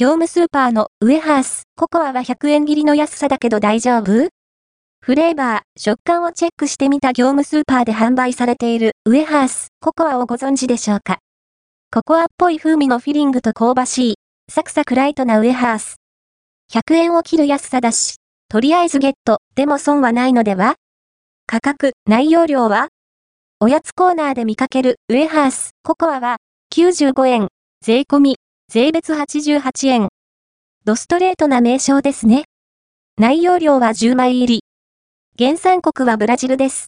業務スーパーのウエハース、ココアは100円切りの安さだけど大丈夫？フレーバー、食感をチェックしてみた業務スーパーで販売されているウエハース、ココアをご存知でしょうか？ココアっぽい風味のフィリングと香ばしい、サクサクライトなウエハース。100円を切る安さだし、とりあえずゲット、でも損はないのでは？価格、内容量は？おやつコーナーで見かけるウエハース、ココアは95円、税込み、税別88円。ドストレートな名称ですね。内容量は10枚入り。原産国はブラジルです。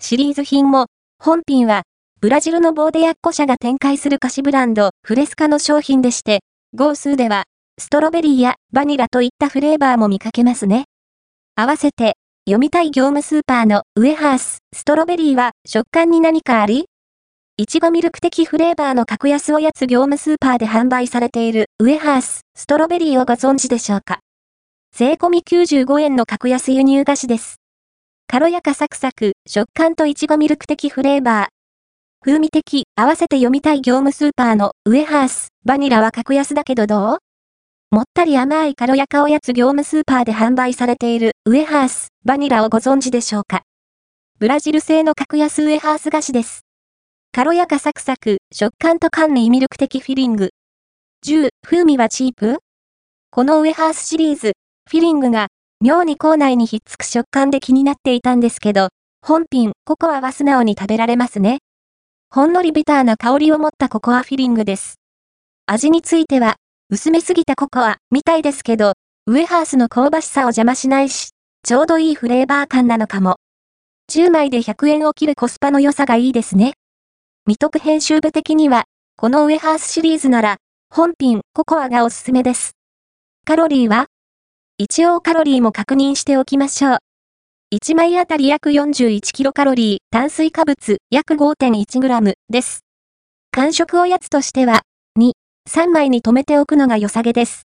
シリーズ品も、本品は、ブラジルのボーデヤッコ社が展開する菓子ブランド、フレスカの商品でして、号数では、ストロベリーやバニラといったフレーバーも見かけますね。合わせて、読みたい業務スーパーのウエハース、ストロベリーは食感に何かあり？いちごミルク的フレーバーの格安おやつ業務スーパーで販売されているウエハース、ストロベリーをご存知でしょうか？税込み95円の格安輸入菓子です。軽やかサクサク、食感といちごミルク的フレーバー。風味的、合わせて読みたい業務スーパーのウエハース、バニラは格安だけどどう？もったり甘い軽やかおやつ業務スーパーで販売されているウエハース、バニラをご存知でしょうか？ブラジル製の格安ウエハース菓子です。軽やかサクサク、食感と甘味ミルク的フィリング。10、風味はチープこのウエハースシリーズ、フィリングが、妙に口内にひっつく食感で気になっていたんですけど、本品、ココアは素直に食べられますね。ほんのりビターな香りを持ったココアフィリングです。味については、薄めすぎたココア、みたいですけど、ウエハースの香ばしさを邪魔しないし、ちょうどいいフレーバー感なのかも。10枚で100円を切るコスパの良さがいいですね。未読編集部的には、このウエハースシリーズなら、本品、ココアがおすすめです。カロリーは一応カロリーも確認しておきましょう。1枚あたり約41キロカロリー、炭水化物約5.1グラムです。完食おやつとしては、2、3枚に留めておくのが良さげです。